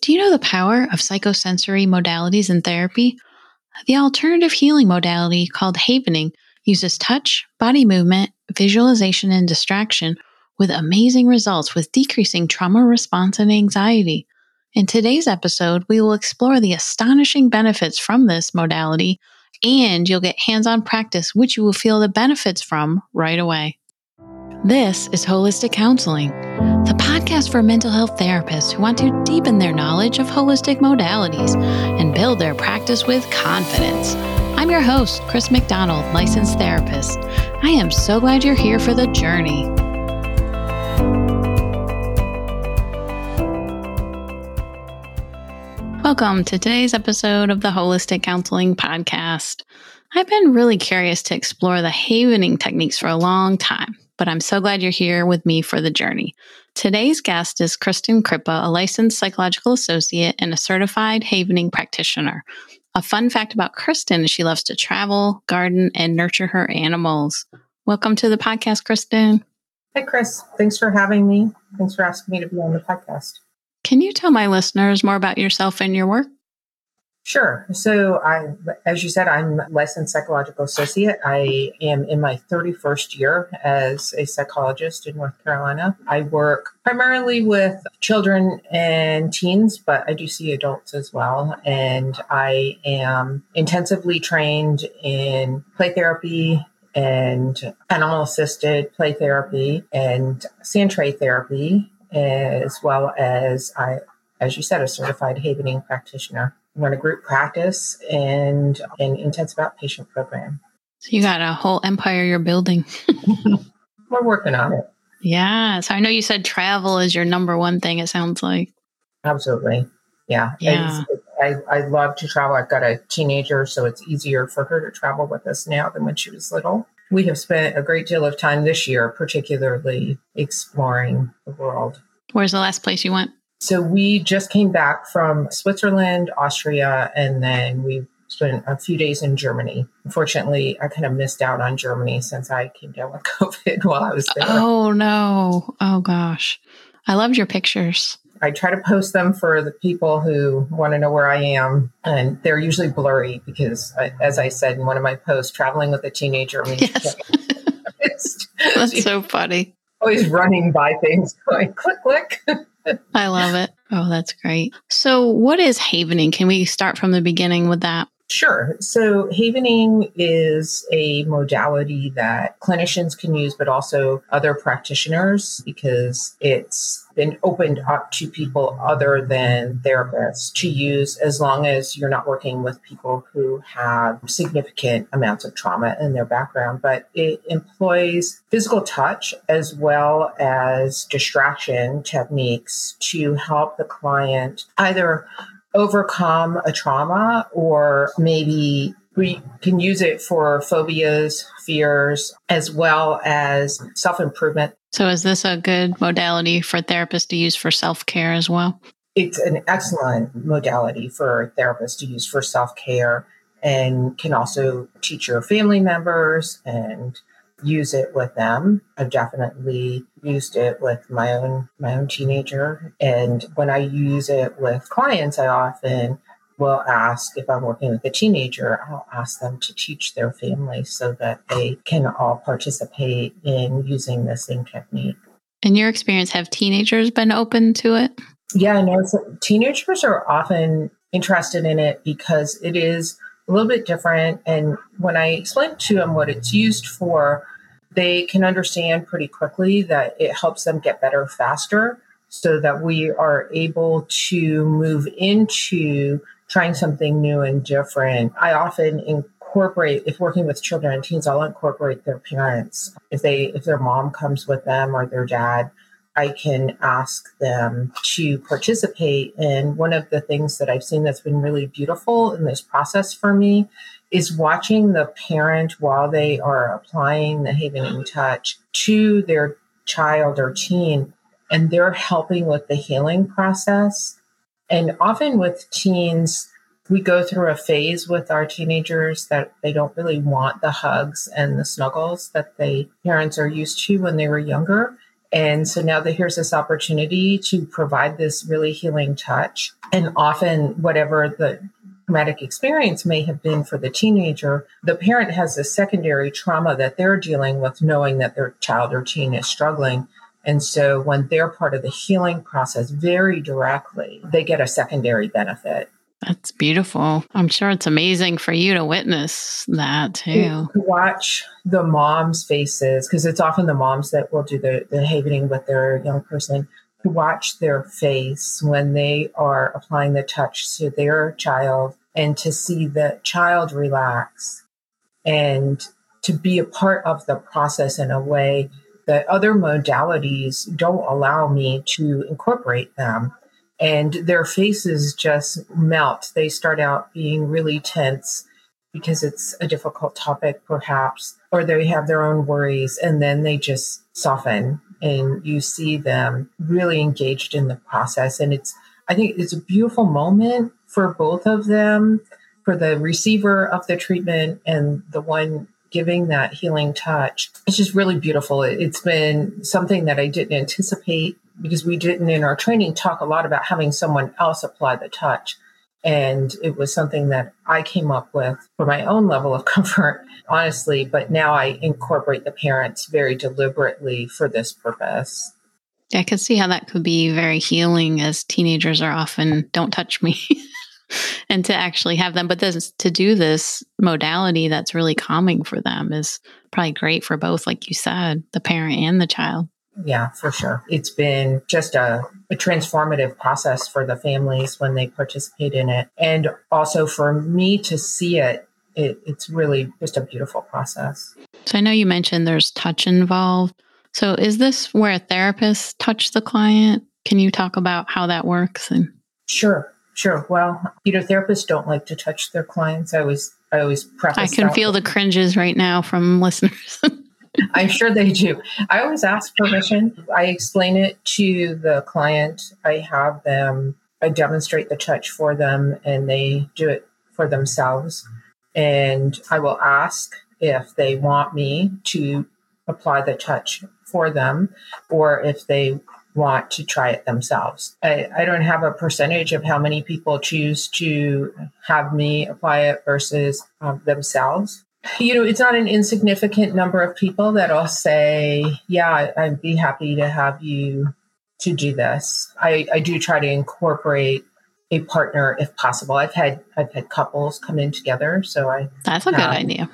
Do you know the power of psychosensory modalities in therapy? The alternative healing modality called havening uses touch, body movement, visualization, and distraction with amazing results with decreasing trauma response and anxiety. In today's episode, we will explore the astonishing benefits from this modality, and you'll get hands on practice, which you will feel the benefits from right away. This is Holistic Counseling, the podcast for mental health therapists who want to deepen their knowledge of holistic modalities and build their practice with confidence. I'm your host, Chris McDonald, licensed therapist. I am so glad you're here for the journey. Welcome to today's episode of the Holistic Counseling Podcast. I've been really curious to explore the havening techniques for a long time but I'm so glad you're here with me for the journey. Today's guest is Kristin Krippa, a licensed psychological associate and a certified havening practitioner. A fun fact about Kristin is she loves to travel, garden, and nurture her animals. Welcome to the podcast, Kristin. Hi, Chris. Thanks for having me. Thanks for asking me to be on the podcast. Can you tell my listeners more about yourself and your work? Sure. So I, as you said, I'm licensed psychological associate. I am in my 31st year as a psychologist in North Carolina. I work primarily with children and teens, but I do see adults as well. And I am intensively trained in play therapy and animal assisted play therapy and sand tray therapy, as well as I, as you said, a certified havening practitioner run a group practice and an intensive outpatient program. So you got a whole empire you're building. We're working on it. Yeah. So I know you said travel is your number one thing, it sounds like. Absolutely. Yeah. Yeah. I, I love to travel. I've got a teenager, so it's easier for her to travel with us now than when she was little. We have spent a great deal of time this year, particularly exploring the world. Where's the last place you went? So we just came back from Switzerland, Austria, and then we spent a few days in Germany. Unfortunately, I kind of missed out on Germany since I came down with COVID while I was there. Oh, no. Oh, gosh. I loved your pictures. I try to post them for the people who want to know where I am, and they're usually blurry because, as I said in one of my posts, traveling with a teenager means yes. That's so funny. Always running by things, going click, click. I love it. Oh, that's great. So, what is havening? Can we start from the beginning with that? Sure. So, havening is a modality that clinicians can use, but also other practitioners because it's been opened up to people other than therapists to use as long as you're not working with people who have significant amounts of trauma in their background. But it employs physical touch as well as distraction techniques to help the client either overcome a trauma or maybe we can use it for phobias, fears, as well as self improvement. So, is this a good modality for therapists to use for self care as well? It's an excellent modality for therapists to use for self care and can also teach your family members and use it with them. I've definitely used it with my own my own teenager and when I use it with clients I often will ask if I'm working with a teenager, I'll ask them to teach their family so that they can all participate in using the same technique. In your experience, have teenagers been open to it? Yeah, no, so teenagers are often interested in it because it is a little bit different. And when I explain to them what it's used for, they can understand pretty quickly that it helps them get better faster so that we are able to move into trying something new and different. I often incorporate if working with children and teens, I'll incorporate their parents. If they if their mom comes with them or their dad, I can ask them to participate. And one of the things that I've seen that's been really beautiful in this process for me is watching the parent while they are applying the Havening Touch to their child or teen, and they're helping with the healing process. And often with teens, we go through a phase with our teenagers that they don't really want the hugs and the snuggles that the parents are used to when they were younger. And so now that here's this opportunity to provide this really healing touch. And often, whatever the traumatic experience may have been for the teenager, the parent has a secondary trauma that they're dealing with, knowing that their child or teen is struggling. And so when they're part of the healing process very directly, they get a secondary benefit. That's beautiful. I'm sure it's amazing for you to witness that too. To watch the moms' faces, because it's often the moms that will do the, the havening with their young person, to watch their face when they are applying the touch to their child and to see the child relax and to be a part of the process in a way that other modalities don't allow me to incorporate them and their faces just melt. They start out being really tense because it's a difficult topic, perhaps, or they have their own worries, and then they just soften, and you see them really engaged in the process. And it's, I think, it's a beautiful moment for both of them, for the receiver of the treatment and the one giving that healing touch. It's just really beautiful. It's been something that I didn't anticipate because we didn't in our training talk a lot about having someone else apply the touch. And it was something that I came up with for my own level of comfort, honestly. But now I incorporate the parents very deliberately for this purpose. I could see how that could be very healing as teenagers are often, don't touch me. and to actually have them, but this, to do this modality that's really calming for them is probably great for both, like you said, the parent and the child. Yeah, for sure. It's been just a, a, transformative process for the families when they participate in it. And also for me to see it, it, it's really just a beautiful process. So I know you mentioned there's touch involved. So is this where a therapist touch the client? Can you talk about how that works? And Sure, sure. Well, you know, therapists don't like to touch their clients. I always I always preface I can feel the cringes right now from listeners. I'm sure they do. I always ask permission. I explain it to the client. I have them, I demonstrate the touch for them, and they do it for themselves. And I will ask if they want me to apply the touch for them or if they want to try it themselves. I, I don't have a percentage of how many people choose to have me apply it versus um, themselves you know, it's not an insignificant number of people that'll say, yeah, I'd be happy to have you to do this. I, I do try to incorporate a partner if possible. I've had I've had couples come in together, so I that's a good idea.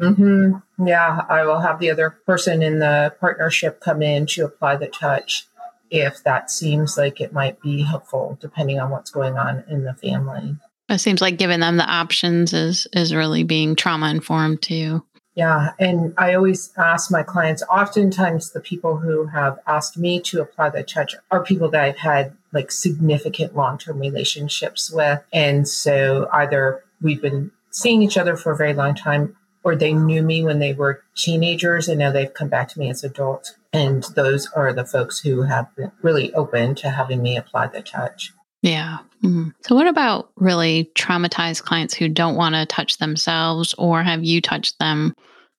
Mm-hmm, yeah, I will have the other person in the partnership come in to apply the touch if that seems like it might be helpful, depending on what's going on in the family. It seems like giving them the options is is really being trauma informed too. Yeah, and I always ask my clients. Oftentimes, the people who have asked me to apply the touch are people that I've had like significant long term relationships with, and so either we've been seeing each other for a very long time, or they knew me when they were teenagers, and now they've come back to me as adults. And those are the folks who have been really open to having me apply the touch. Yeah. Mm-hmm. So, what about really traumatized clients who don't want to touch themselves or have you touched them?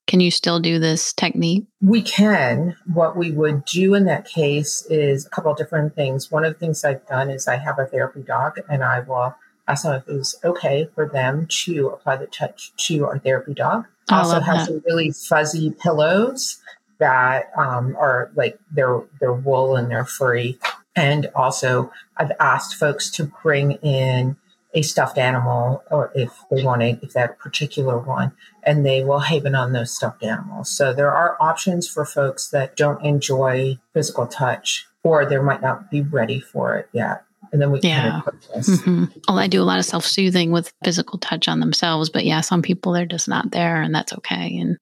Can you still do this technique? We can. What we would do in that case is a couple different things. One of the things I've done is I have a therapy dog and I will ask them if it's okay for them to apply the touch to our therapy dog. I also have that. some really fuzzy pillows that um, are like they're they're wool and they're furry and also, I've asked folks to bring in a stuffed animal, or if they want if that particular one, and they will haven on those stuffed animals. So there are options for folks that don't enjoy physical touch, or they might not be ready for it yet. And then we yeah. kind of mm-hmm. Well, I do a lot of self soothing with physical touch on themselves, but yeah, some people they're just not there, and that's okay. And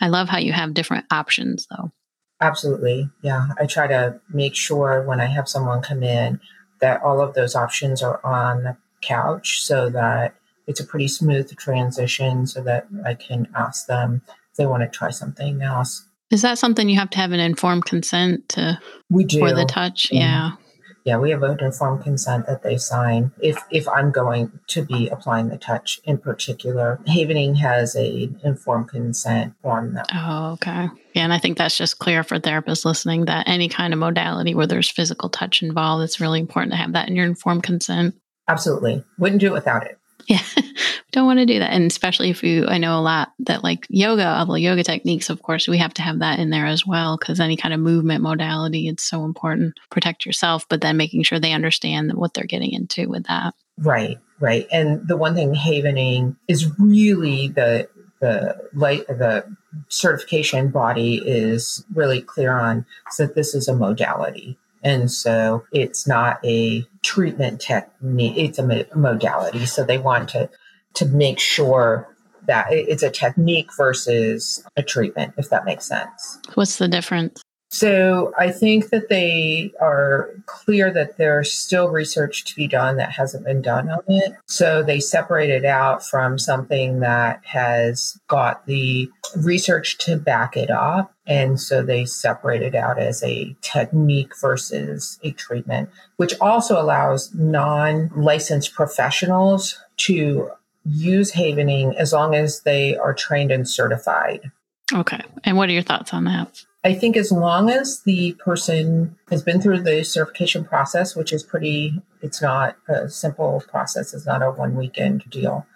I love how you have different options, though. Absolutely. Yeah. I try to make sure when I have someone come in that all of those options are on the couch so that it's a pretty smooth transition so that I can ask them if they want to try something else. Is that something you have to have an informed consent to we do for the touch? Mm-hmm. Yeah. Yeah, we have an informed consent that they sign if if I'm going to be applying the touch in particular. Havening has a informed consent form. That- oh, okay. Yeah, and I think that's just clear for therapists listening that any kind of modality where there's physical touch involved, it's really important to have that in your informed consent. Absolutely. Wouldn't do it without it. Yeah, don't want to do that. And especially if you, I know a lot that like yoga, other yoga techniques, of course, we have to have that in there as well because any kind of movement modality, it's so important. Protect yourself, but then making sure they understand what they're getting into with that. Right, right. And the one thing havening is really the the light the certification body is really clear on is that this is a modality and so it's not a treatment technique, it's a modality. So they want to, to make sure that it's a technique versus a treatment, if that makes sense. What's the difference? So I think that they are clear that there's still research to be done that hasn't been done on it. So they separate it out from something that has got the research to back it up. And so they separate it out as a technique versus a treatment, which also allows non licensed professionals to use havening as long as they are trained and certified. Okay. And what are your thoughts on that? I think as long as the person has been through the certification process, which is pretty, it's not a simple process, it's not a one weekend deal,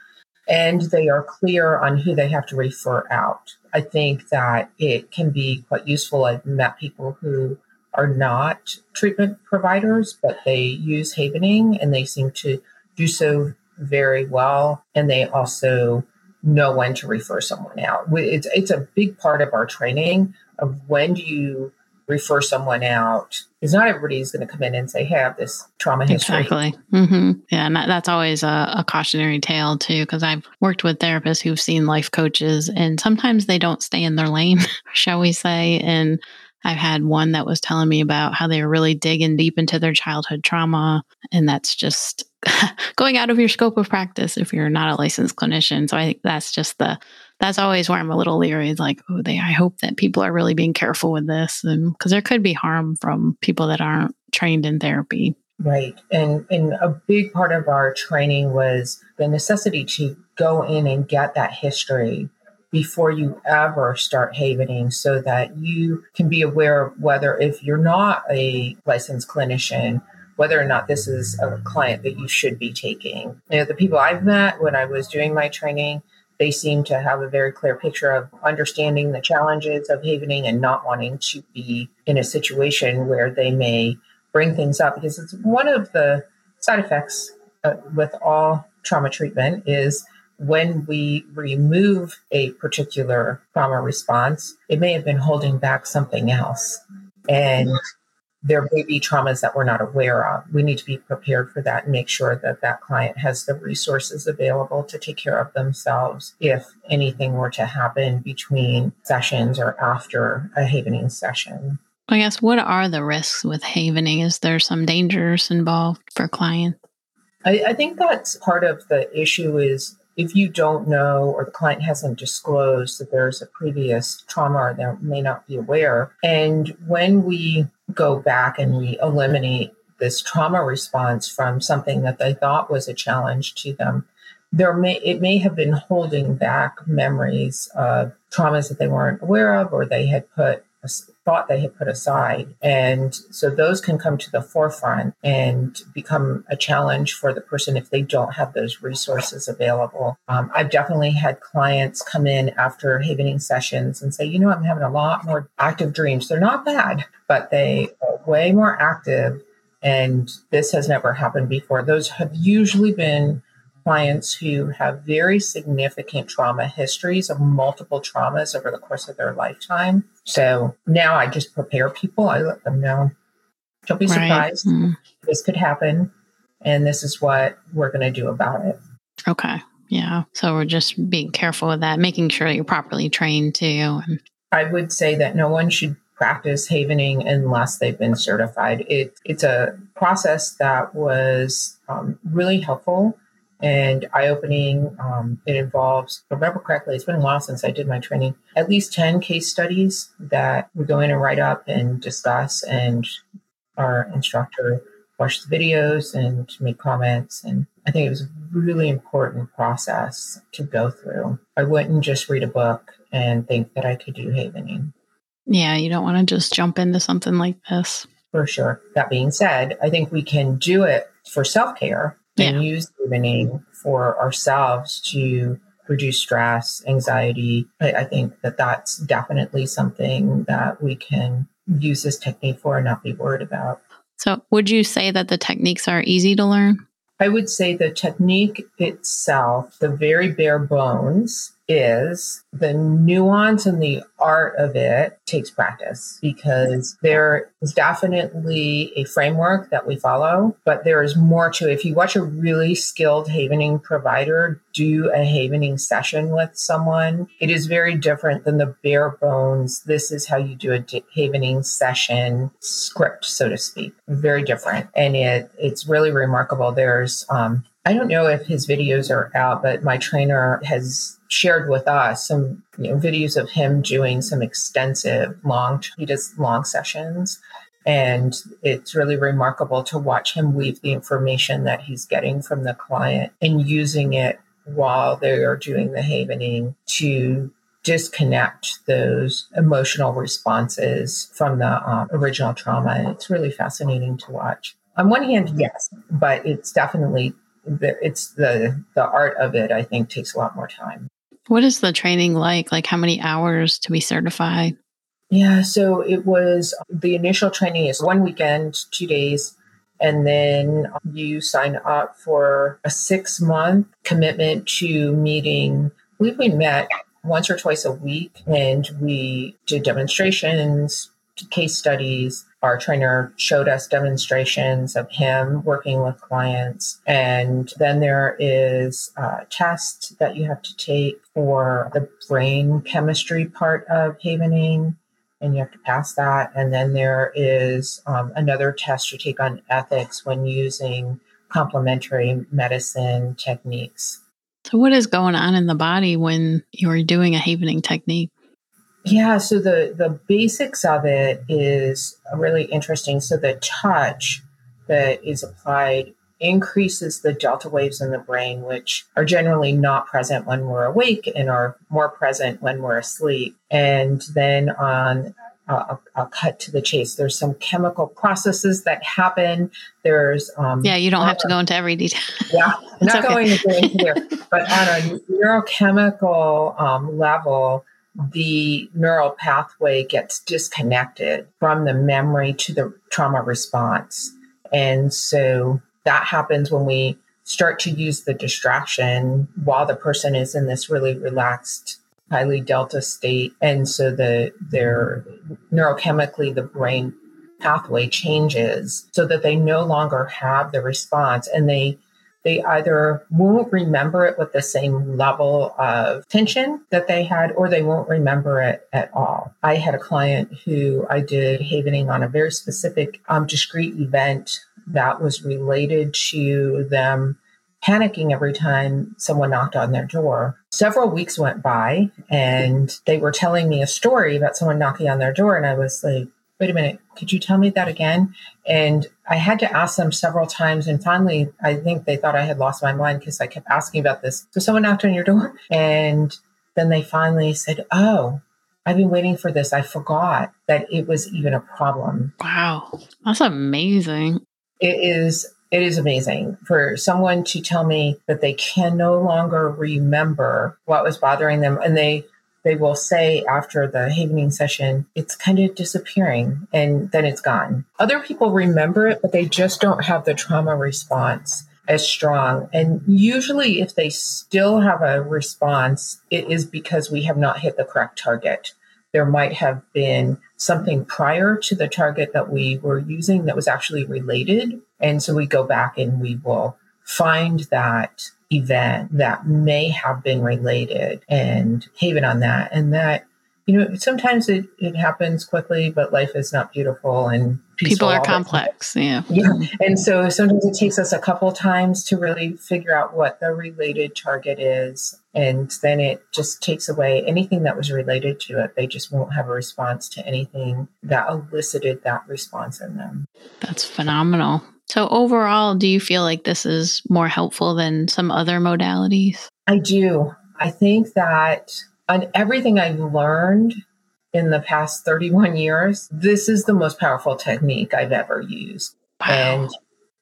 and they are clear on who they have to refer out. I think that it can be quite useful. I've met people who are not treatment providers, but they use havening and they seem to do so very well. And they also know when to refer someone out. It's, it's a big part of our training of when do you refer someone out because not everybody's going to come in and say, hey, I have this trauma history. Exactly. Mm-hmm. Yeah. And that, that's always a, a cautionary tale, too, because I've worked with therapists who've seen life coaches and sometimes they don't stay in their lane, shall we say. And I've had one that was telling me about how they were really digging deep into their childhood trauma. And that's just going out of your scope of practice if you're not a licensed clinician. So I think that's just the that's always where I'm a little leery. Like, oh, they. I hope that people are really being careful with this, and because there could be harm from people that aren't trained in therapy. Right, and and a big part of our training was the necessity to go in and get that history before you ever start havening so that you can be aware of whether if you're not a licensed clinician whether or not this is a client that you should be taking you know the people i've met when i was doing my training they seem to have a very clear picture of understanding the challenges of havening and not wanting to be in a situation where they may bring things up because it's one of the side effects uh, with all trauma treatment is when we remove a particular trauma response, it may have been holding back something else. And there may be traumas that we're not aware of. We need to be prepared for that and make sure that that client has the resources available to take care of themselves if anything were to happen between sessions or after a havening session. I guess what are the risks with havening? Is there some dangers involved for clients? I, I think that's part of the issue is if you don't know or the client hasn't disclosed that there's a previous trauma or they may not be aware. And when we go back and we eliminate this trauma response from something that they thought was a challenge to them, there may it may have been holding back memories of traumas that they weren't aware of or they had put thought they had put aside. And so those can come to the forefront and become a challenge for the person if they don't have those resources available. Um, I've definitely had clients come in after havening sessions and say, you know, I'm having a lot more active dreams. They're not bad, but they are way more active. And this has never happened before. Those have usually been clients who have very significant trauma histories of multiple traumas over the course of their lifetime. So now I just prepare people. I let them know, don't be surprised. Right. Mm. This could happen. And this is what we're going to do about it. Okay. Yeah. So we're just being careful with that, making sure you're properly trained too. I would say that no one should practice havening unless they've been certified. It, it's a process that was um, really helpful and eye opening. Um, it involves, if I remember correctly, it's been a while since I did my training, at least 10 case studies that we go in and write up and discuss. And our instructor watch the videos and make comments. And I think it was a really important process to go through. I wouldn't just read a book and think that I could do havening. Yeah, you don't want to just jump into something like this. For sure. That being said, I think we can do it for self care and yeah. use havening for ourselves to reduce stress, anxiety. I, I, think that that's definitely something that we can use this technique for and not be worried about. So, would you say that the techniques are easy to learn? I would say the technique itself, the very bare bones, is the nuance and the art of it takes practice because there is definitely a framework that we follow, but there is more to it. If you watch a really skilled havening provider do a havening session with someone, it is very different than the bare bones. This is how you do a havening session script, so to speak. Very different. And it it's really remarkable. There's um I don't know if his videos are out, but my trainer has shared with us some you know, videos of him doing some extensive long he does long sessions and it's really remarkable to watch him weave the information that he's getting from the client and using it while they are doing the havening to disconnect those emotional responses from the um, original trauma. It's really fascinating to watch. On one hand, yes, but it's definitely it's the the art of it. I think takes a lot more time. What is the training like? Like how many hours to be certified? Yeah, so it was the initial training is one weekend, two days, and then you sign up for a six month commitment to meeting. We we met once or twice a week, and we did demonstrations, case studies, our trainer showed us demonstrations of him working with clients. And then there is a test that you have to take for the brain chemistry part of havening, and you have to pass that. And then there is um, another test you take on ethics when using complementary medicine techniques. So, what is going on in the body when you're doing a havening technique? Yeah, so the the basics of it is really interesting. So the touch that is applied increases the delta waves in the brain, which are generally not present when we're awake and are more present when we're asleep. And then on I'll, I'll, cut to the chase. There's some chemical processes that happen. There's um, yeah, you don't uh, have to go into every detail. yeah, I'm not okay. going into here, but on a neurochemical um, level, the neural pathway gets disconnected from the memory to the trauma response. And so that happens when we start to use the distraction while the person is in this really relaxed highly delta state and so the their neurochemically the brain pathway changes so that they no longer have the response and they they either won't remember it with the same level of tension that they had, or they won't remember it at all. I had a client who I did havening on a very specific, um, discrete event that was related to them panicking every time someone knocked on their door. Several weeks went by and they were telling me a story about someone knocking on their door. And I was like, wait a minute, could you tell me that again? And I had to ask them several times. And finally, I think they thought I had lost my mind because I kept asking about this. So someone knocked on your door and then they finally said, Oh, I've been waiting for this. I forgot that it was even a problem. Wow. That's amazing. It is it is amazing for someone to tell me that they can no longer remember what was bothering them and they they will say after the havening session, it's kind of disappearing and then it's gone. Other people remember it, but they just don't have the trauma response as strong. And usually, if they still have a response, it is because we have not hit the correct target. There might have been something prior to the target that we were using that was actually related. And so we go back and we will find that event that may have been related and haven on that. And that, you know, sometimes it, it happens quickly, but life is not beautiful and people are complex. Yeah. Yeah. And so sometimes it takes us a couple times to really figure out what the related target is. And then it just takes away anything that was related to it. They just won't have a response to anything that elicited that response in them. That's phenomenal. So, overall, do you feel like this is more helpful than some other modalities? I do. I think that on everything I've learned in the past 31 years, this is the most powerful technique I've ever used. Wow. And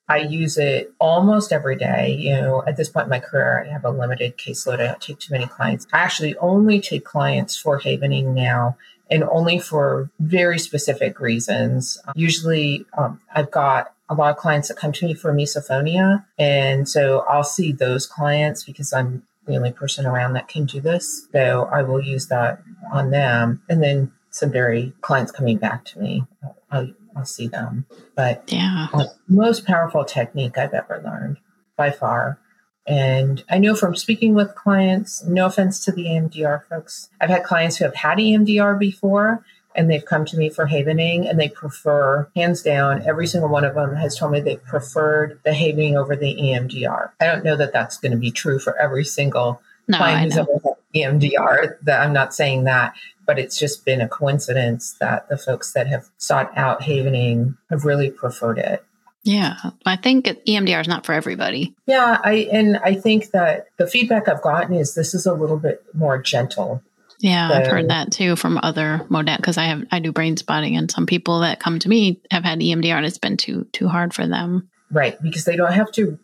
I use it almost every day. You know, at this point in my career, I have a limited caseload. I don't take too many clients. I actually only take clients for havening now and only for very specific reasons. Usually, um, I've got a lot of clients that come to me for misophonia. And so I'll see those clients because I'm the only person around that can do this. So I will use that on them. And then some very clients coming back to me, I'll, I'll see them. But yeah, most powerful technique I've ever learned by far. And I know from speaking with clients, no offense to the EMDR folks, I've had clients who have had EMDR before and they've come to me for havening and they prefer, hands down, every single one of them has told me they preferred the havening over the EMDR. I don't know that that's going to be true for every single no, client who's ever had EMDR. That I'm not saying that, but it's just been a coincidence that the folks that have sought out havening have really preferred it. Yeah, I think EMDR is not for everybody. Yeah, I and I think that the feedback I've gotten is this is a little bit more gentle yeah, so, I've heard that too from other modalities because I have I do brain spotting, and some people that come to me have had EMDR, and it's been too too hard for them. Right, because they don't have to.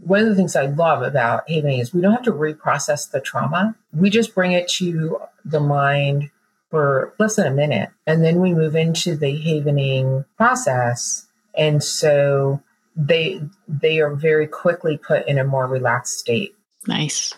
One of the things I love about havening is we don't have to reprocess the trauma. We just bring it to the mind for less than a minute, and then we move into the havening process. And so they they are very quickly put in a more relaxed state. Nice.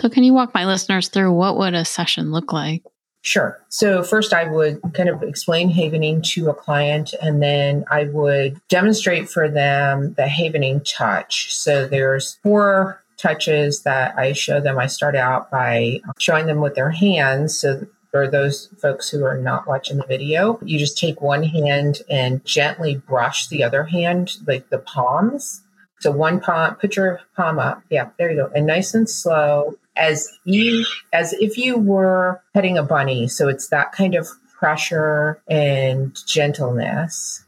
So, can you walk my listeners through what would a session look like? Sure. So first I would kind of explain havening to a client and then I would demonstrate for them the havening touch. So there's four touches that I show them. I start out by showing them with their hands. So for those folks who are not watching the video, you just take one hand and gently brush the other hand, like the palms. So one palm, put your palm up. Yeah, there you go. And nice and slow as you as if you were petting a bunny. So it's that kind of pressure and gentleness.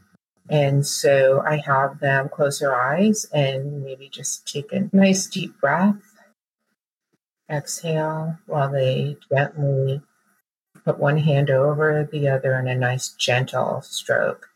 And so I have them close their eyes and maybe just take a nice deep breath. Exhale while they gently put one hand over the other in a nice gentle stroke.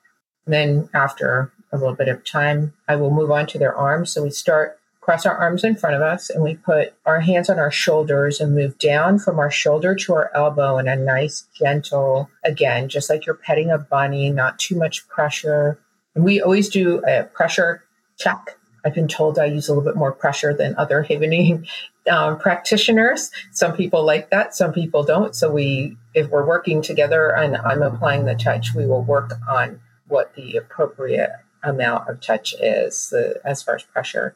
And then after a little bit of time, I will move on to their arms. So we start cross our arms in front of us and we put our hands on our shoulders and move down from our shoulder to our elbow in a nice, gentle, again, just like you're petting a bunny, not too much pressure. And we always do a pressure check. I've been told I use a little bit more pressure than other havening um, practitioners. Some people like that, some people don't. So we, if we're working together and I'm applying the touch, we will work on what the appropriate amount of touch is uh, as far as pressure.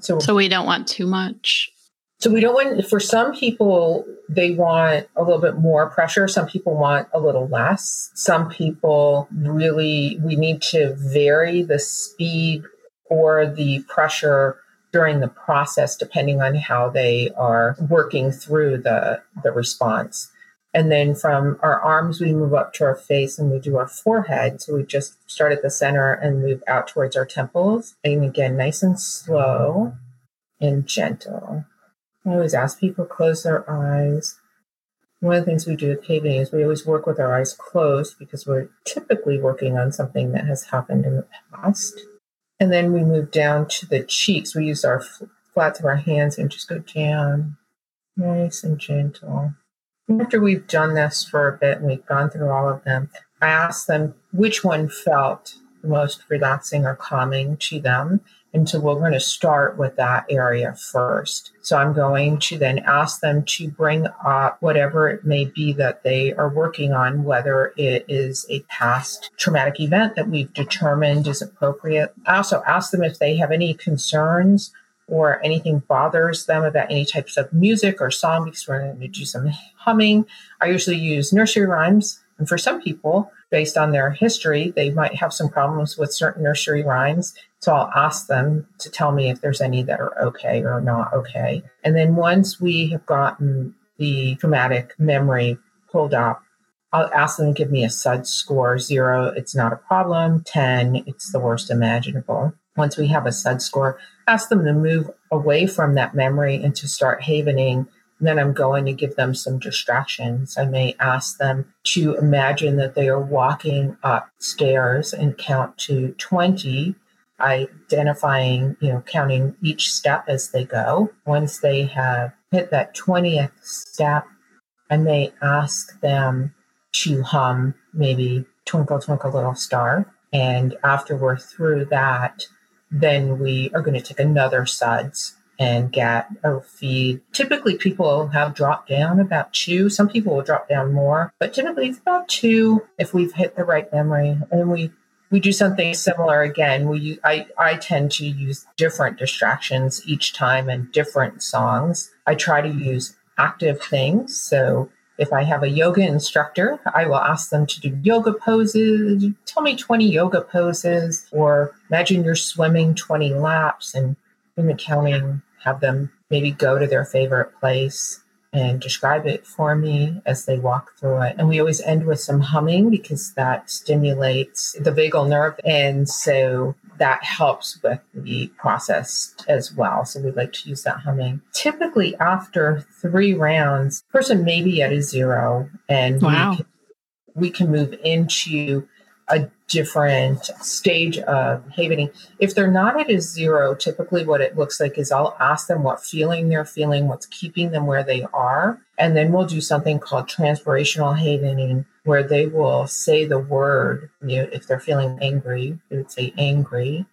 So, so we don't want too much. So we don't want, for some people, they want a little bit more pressure. Some people want a little less. Some people really, we need to vary the speed or the pressure during the process, depending on how they are working through the, the response. And then from our arms, we move up to our face and we do our forehead. So we just start at the center and move out towards our temples. And again, nice and slow and gentle. I always ask people close their eyes. One of the things we do with havening is we always work with our eyes closed because we're typically working on something that has happened in the past. And then we move down to the cheeks. We use our flats of our hands and just go down nice and gentle. After we've done this for a bit and we've gone through all of them, I asked them which one felt the most relaxing or calming to them. And so we're going to start with that area first. So I'm going to then ask them to bring up whatever it may be that they are working on, whether it is a past traumatic event that we've determined is appropriate. I also ask them if they have any concerns or anything bothers them about any types of music or song because we're going to do some humming. I usually use nursery rhymes. And for some people, based on their history, they might have some problems with certain nursery rhymes. So I'll ask them to tell me if there's any that are okay or not okay. And then once we have gotten the traumatic memory pulled up, I'll ask them to give me a SUD score zero, it's not a problem, 10, it's the worst imaginable. once we have a SUD score, ask them to move away from that memory and to start havening. And then I'm going to give them some distractions. I may ask them to imagine that they are walking upstairs and count to 20 identifying, you know, counting each step as they go. Once they have hit that 20th step, I may ask them to hum maybe Twinkle, Twinkle, Little Star. And after we're through that, then we are going to take another suds and get a feed. Typically, people have dropped down about two. Some people will drop down more, but typically it's about two if we've hit the right memory. And we we do something similar again. We I I tend to use different distractions each time and different songs. I try to use active things. So if I have a yoga instructor, I will ask them to do yoga poses. Tell me 20 yoga poses, or imagine you're swimming 20 laps and in the counting, have them maybe go to their favorite place and describe it for me as they walk through it. And we always end with some humming because that stimulates the vagal nerve. And so that helps with the process as well. So we like to use that humming. Typically, after three rounds, person may be at a zero, and wow. we, can, we can move into a different stage of havening. If they're not at a zero, typically what it looks like is I'll ask them what feeling they're feeling, what's keeping them where they are. And then we'll do something called transpirational havening, where they will say the word, you know, if they're feeling angry, they would say angry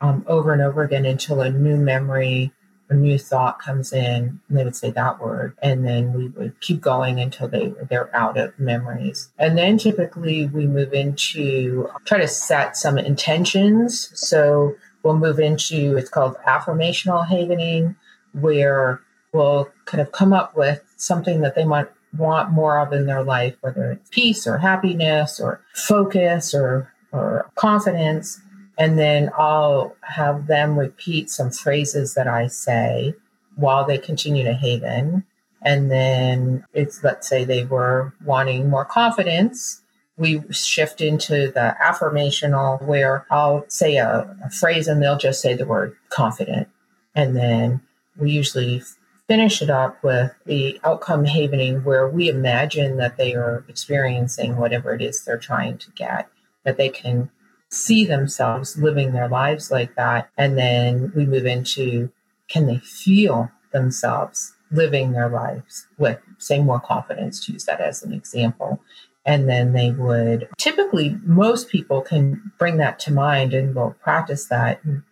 um, over and over again until a new memory a new thought comes in and they would say that word and then we would keep going until they they're out of memories. And then typically we move into try to set some intentions. So we'll move into it's called affirmational havening where we'll kind of come up with something that they might want more of in their life whether it's peace or happiness or focus or or confidence and then I'll have them repeat some phrases that I say while they continue to haven. And then it's, let's say they were wanting more confidence. We shift into the affirmational where I'll say a, a phrase and they'll just say the word confident. And then we usually finish it up with the outcome havening where we imagine that they are experiencing whatever it is they're trying to get, that they can see themselves living their lives like that. And then we move into can they feel themselves living their lives with, say, more confidence, to use that as an example. And then they would typically, most people can bring that to mind and will practice that. And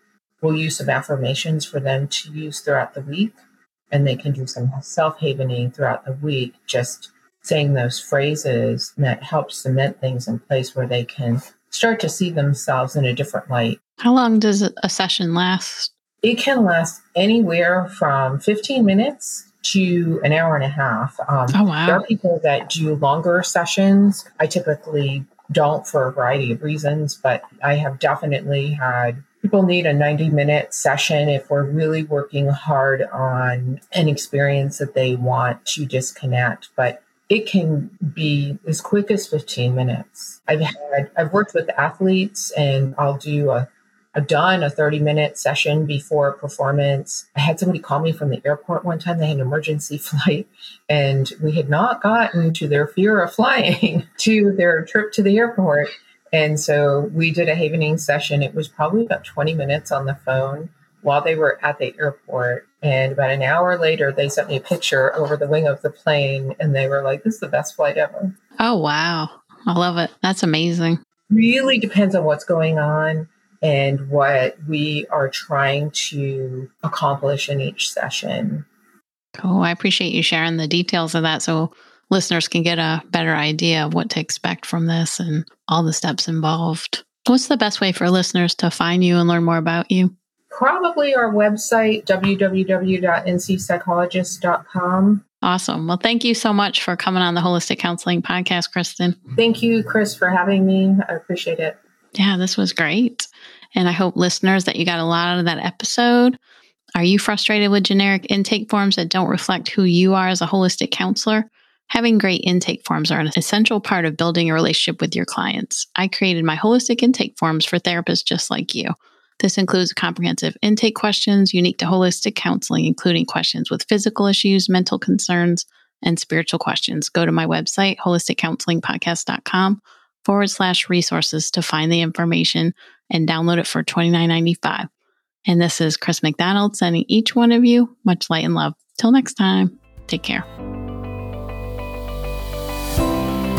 we'll use some affirmations for them to use throughout the week. And they can do some self havening throughout the week, just saying those phrases that helps cement things in place where they can start to see themselves in a different light. How long does a session last? It can last anywhere from 15 minutes to an hour and a half. Um, oh, wow. There are people that do longer sessions. I typically don't for a variety of reasons, but I have definitely had people need a 90 minute session if we're really working hard on an experience that they want to disconnect. But it can be as quick as 15 minutes. I've had, I've worked with athletes and I'll do a, I've done a 30 minute session before a performance. I had somebody call me from the airport one time. They had an emergency flight and we had not gotten to their fear of flying to their trip to the airport. And so we did a havening session. It was probably about 20 minutes on the phone while they were at the airport. And about an hour later, they sent me a picture over the wing of the plane and they were like, this is the best flight ever. Oh, wow. I love it. That's amazing. Really depends on what's going on and what we are trying to accomplish in each session. Oh, I appreciate you sharing the details of that so listeners can get a better idea of what to expect from this and all the steps involved. What's the best way for listeners to find you and learn more about you? Probably our website, www.ncpsychologist.com. Awesome. Well, thank you so much for coming on the Holistic Counseling Podcast, Kristin. Thank you, Chris, for having me. I appreciate it. Yeah, this was great. And I hope listeners that you got a lot out of that episode. Are you frustrated with generic intake forms that don't reflect who you are as a holistic counselor? Having great intake forms are an essential part of building a relationship with your clients. I created my holistic intake forms for therapists just like you. This includes comprehensive intake questions unique to holistic counseling, including questions with physical issues, mental concerns, and spiritual questions. Go to my website, holisticcounselingpodcast.com forward slash resources to find the information and download it for $29.95. And this is Chris McDonald sending each one of you much light and love. Till next time, take care.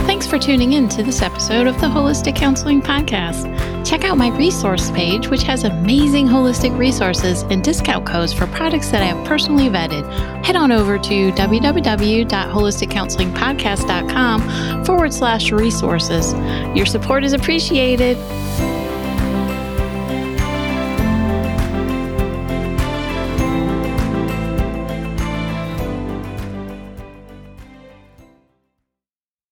Thanks for tuning in to this episode of the Holistic Counseling Podcast. Check out my resource page, which has amazing holistic resources and discount codes for products that I have personally vetted. Head on over to www.holisticcounselingpodcast.com forward slash resources. Your support is appreciated.